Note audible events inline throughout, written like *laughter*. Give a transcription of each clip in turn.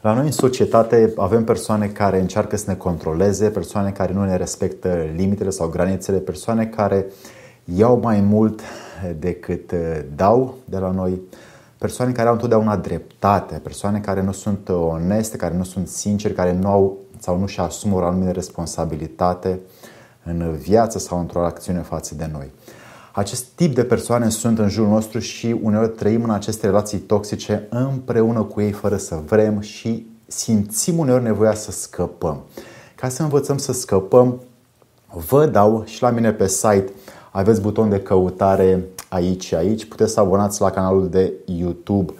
La noi în societate avem persoane care încearcă să ne controleze, persoane care nu ne respectă limitele sau granițele, persoane care iau mai mult decât dau de la noi, persoane care au întotdeauna dreptate, persoane care nu sunt oneste, care nu sunt sinceri, care nu au sau nu și asumă o anumită responsabilitate în viață sau într-o acțiune față de noi. Acest tip de persoane sunt în jurul nostru și uneori trăim în aceste relații toxice împreună cu ei fără să vrem și simțim uneori nevoia să scăpăm. Ca să învățăm să scăpăm, vă dau și la mine pe site aveți buton de căutare aici și aici. Puteți să abonați la canalul de YouTube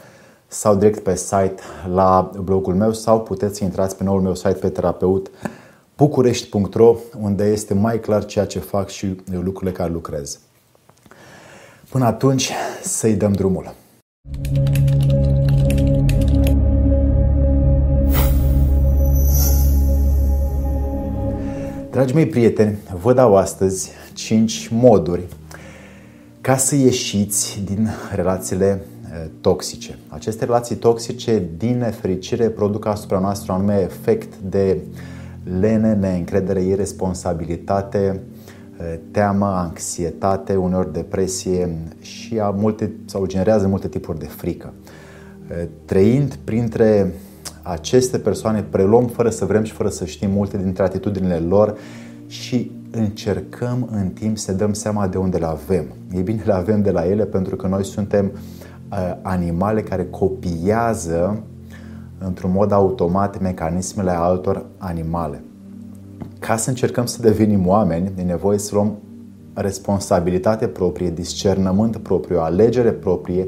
sau direct pe site la blogul meu sau puteți să intrați pe noul meu site pe terapeut bucurești.ro unde este mai clar ceea ce fac și lucrurile care lucrez. Până atunci, să-i dăm drumul. Dragii mei prieteni, vă dau astăzi 5 moduri ca să ieșiți din relațiile toxice. Aceste relații toxice, din nefericire, produc asupra noastră un anume efect de lene, neîncredere, irresponsabilitate, teamă, anxietate, uneori depresie și a multe, sau generează multe tipuri de frică. Trăind printre aceste persoane, preluăm fără să vrem și fără să știm multe dintre atitudinile lor și încercăm în timp să dăm seama de unde le avem. E bine, le avem de la ele pentru că noi suntem animale care copiază într-un mod automat mecanismele altor animale ca să încercăm să devenim oameni, e nevoie să luăm responsabilitate proprie, discernământ propriu, alegere proprie,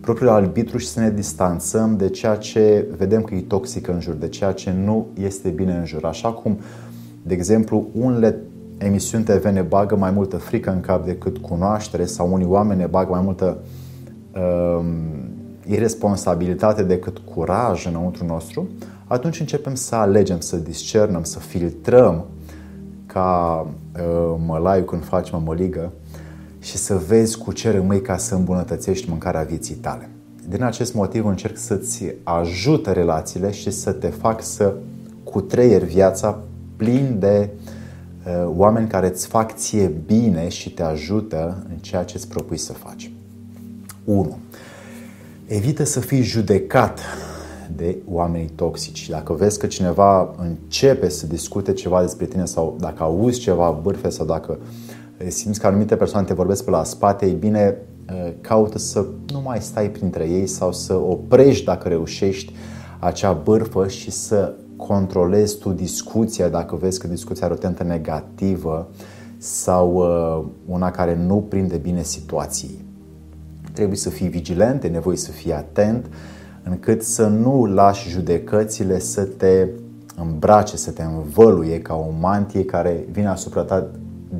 propriul arbitru și să ne distanțăm de ceea ce vedem că e toxic în jur, de ceea ce nu este bine în jur. Așa cum, de exemplu, unele emisiuni TV ne bagă mai multă frică în cap decât cunoaștere sau unii oameni ne bagă mai multă um, irresponsabilitate decât curaj înăuntru nostru, atunci începem să alegem, să discernăm, să filtrăm ca uh, mălaiul când faci mămăligă și să vezi cu ce rămâi ca să îmbunătățești mâncarea vieții tale. Din acest motiv încerc să-ți ajut relațiile și să te fac să cutreieri viața plin de uh, oameni care îți fac ție bine și te ajută în ceea ce îți propui să faci. 1. Evită să fii judecat de oamenii toxici. Dacă vezi că cineva începe să discute ceva despre tine sau dacă auzi ceva bârfe sau dacă simți că anumite persoane te vorbesc pe la spate, e bine, caută să nu mai stai printre ei sau să oprești dacă reușești acea bârfă și să controlezi tu discuția dacă vezi că discuția are o tentă negativă sau una care nu prinde bine situații. Trebuie să fii vigilent, e nevoie să fii atent încât să nu lași judecățile să te îmbrace, să te învăluie ca o mantie care vine asupra ta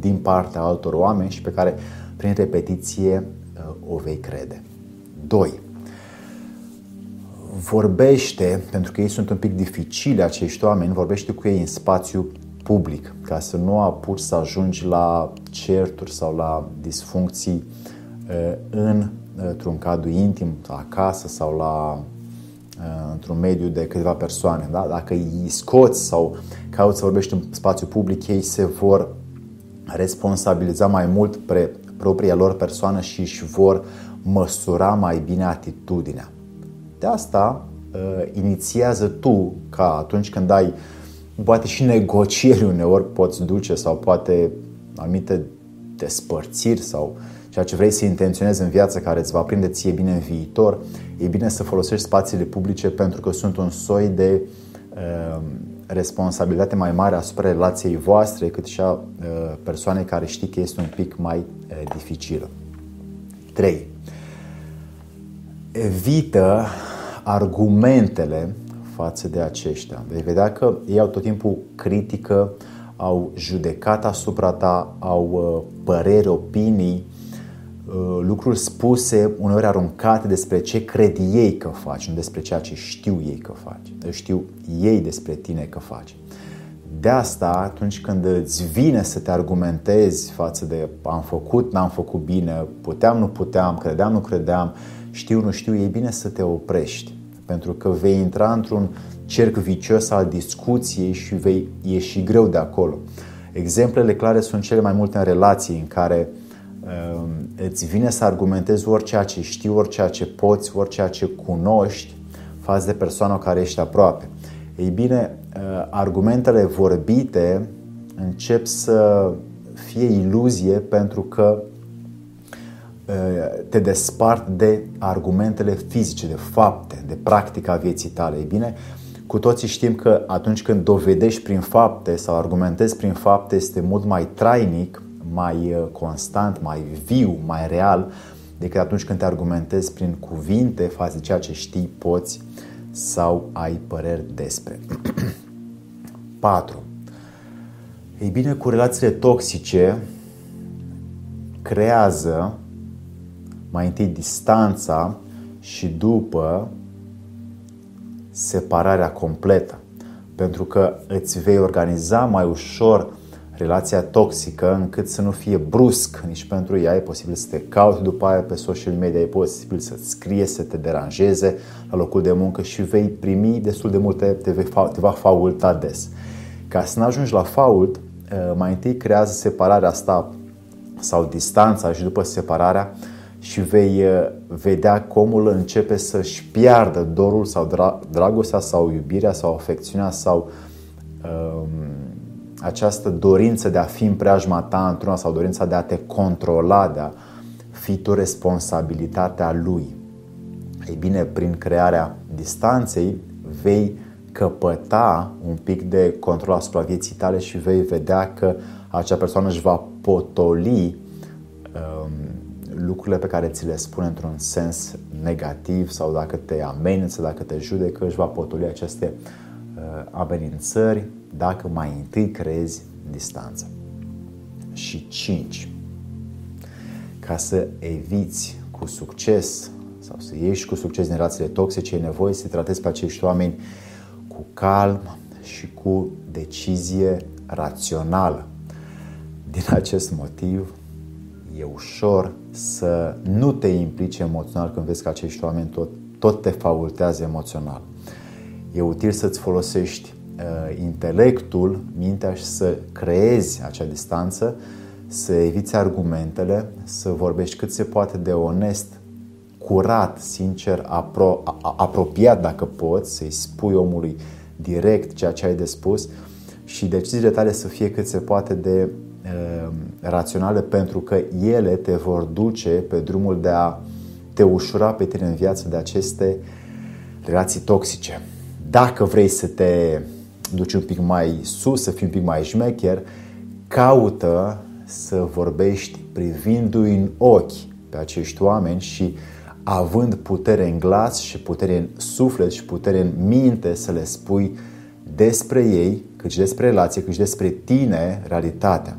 din partea altor oameni și pe care prin repetiție uh, o vei crede. 2. Vorbește, pentru că ei sunt un pic dificili acești oameni, vorbește cu ei în spațiu public, ca să nu apuci să ajungi la certuri sau la disfuncții uh, în într-un cadru intim, acasă sau la, uh, într-un mediu de câteva persoane. Da? Dacă îi scoți sau cauți să vorbești în spațiu public, ei se vor responsabiliza mai mult pre propria lor persoană și își vor măsura mai bine atitudinea. De asta uh, inițiază tu ca atunci când ai poate și negocieri uneori poți duce sau poate anumite despărțiri sau ceea ce vrei să intenționezi în viață care îți va prinde ție bine în viitor, e bine să folosești spațiile publice pentru că sunt un soi de uh, responsabilitate mai mare asupra relației voastre, cât și a uh, persoanei care știi că este un pic mai uh, dificilă. 3. Evită argumentele față de aceștia. Vei vedea că ei au tot timpul critică, au judecat asupra ta, au uh, păreri, opinii Uh, lucruri spuse, uneori aruncate despre ce cred ei că faci, nu despre ceea ce știu ei că faci. Știu ei despre tine că faci. De asta, atunci când îți vine să te argumentezi față de am făcut, n-am făcut bine, puteam, nu puteam, credeam, nu credeam, știu, nu știu, e bine să te oprești. Pentru că vei intra într-un cerc vicios al discuției și vei ieși greu de acolo. Exemplele clare sunt cele mai multe în relații în care uh, îți vine să argumentezi orice ce știi, orice ce poți, orice ce cunoști față de persoana care ești aproape. Ei bine, uh, argumentele vorbite încep să fie iluzie pentru că uh, te despart de argumentele fizice, de fapte, de practica vieții tale. Ei bine, cu toții știm că atunci când dovedești prin fapte sau argumentezi prin fapte este mult mai trainic, mai uh, constant, mai viu, mai real decât atunci când te argumentezi prin cuvinte față de ceea ce știi, poți sau ai păreri despre. *clears throat* 4. Ei bine, cu relațiile toxice creează mai întâi distanța și după separarea completă. Pentru că îți vei organiza mai ușor relația toxică încât să nu fie brusc nici pentru ea. E posibil să te cauți după aia pe social media, e posibil să-ți scrie, să te deranjeze la locul de muncă și vei primi destul de multe, te, vei, te va faulta des. Ca să nu ajungi la fault, eh, mai întâi creează separarea asta sau distanța și după separarea și vei eh, vedea cum omul începe să-și piardă dorul sau dragostea sau iubirea sau afecțiunea sau um, această dorință de a fi în preajma ta într-una sau dorința de a te controla, de a fi tu responsabilitatea lui. Ei bine, prin crearea distanței vei căpăta un pic de control asupra vieții tale și vei vedea că acea persoană își va potoli um, lucrurile pe care ți le spune într-un sens negativ sau dacă te amenință, dacă te judecă, își va potoli aceste uh, amenințări dacă mai întâi creezi distanță. Și 5. Ca să eviți cu succes sau să ieși cu succes din relațiile toxice, e nevoie să tratezi pe acești oameni cu calm și cu decizie rațională. Din acest motiv, e ușor să nu te implici emoțional când vezi că acești oameni tot, tot te faultează emoțional. E util să-ți folosești uh, intelectul, mintea și să creezi acea distanță, să eviți argumentele, să vorbești cât se poate de onest, curat, sincer, apro- apropiat dacă poți, să-i spui omului direct ceea ce ai de spus și deciziile tale să fie cât se poate de uh, raționale pentru că ele te vor duce pe drumul de a te ușura pe tine în viață de aceste relații toxice. Dacă vrei să te duci un pic mai sus, să fii un pic mai șmecher, caută să vorbești privindu-i în ochi pe acești oameni și având putere în glas și putere în suflet și putere în minte să le spui despre ei, cât și despre relație, cât și despre tine, realitatea.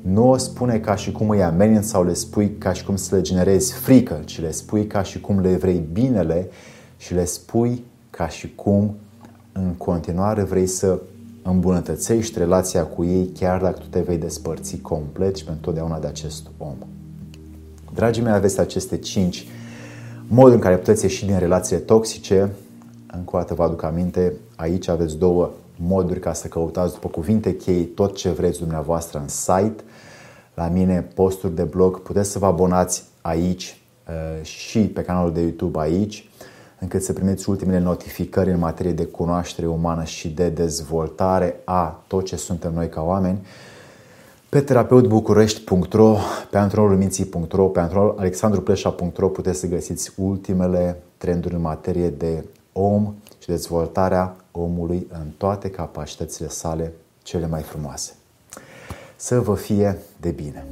Nu o spune ca și cum îi ameninți sau le spui ca și cum să le generezi frică, ci le spui ca și cum le vrei binele și le spui ca și cum în continuare vrei să îmbunătățești relația cu ei chiar dacă tu te vei despărți complet și pentru totdeauna de acest om. Dragii mei, aveți aceste cinci moduri în care puteți ieși din relațiile toxice. Încă o dată vă aduc aminte, aici aveți două moduri ca să căutați după cuvinte chei tot ce vreți dumneavoastră în site. La mine posturi de blog, puteți să vă abonați aici uh, și pe canalul de YouTube aici încât să primiți ultimele notificări în materie de cunoaștere umană și de dezvoltare a tot ce suntem noi ca oameni. Pe terapeutbucurești.ro, pe antrenorulminții.ro, pe alexandrupleșa.ro puteți să găsiți ultimele trenduri în materie de om și dezvoltarea omului în toate capacitățile sale cele mai frumoase. Să vă fie de bine!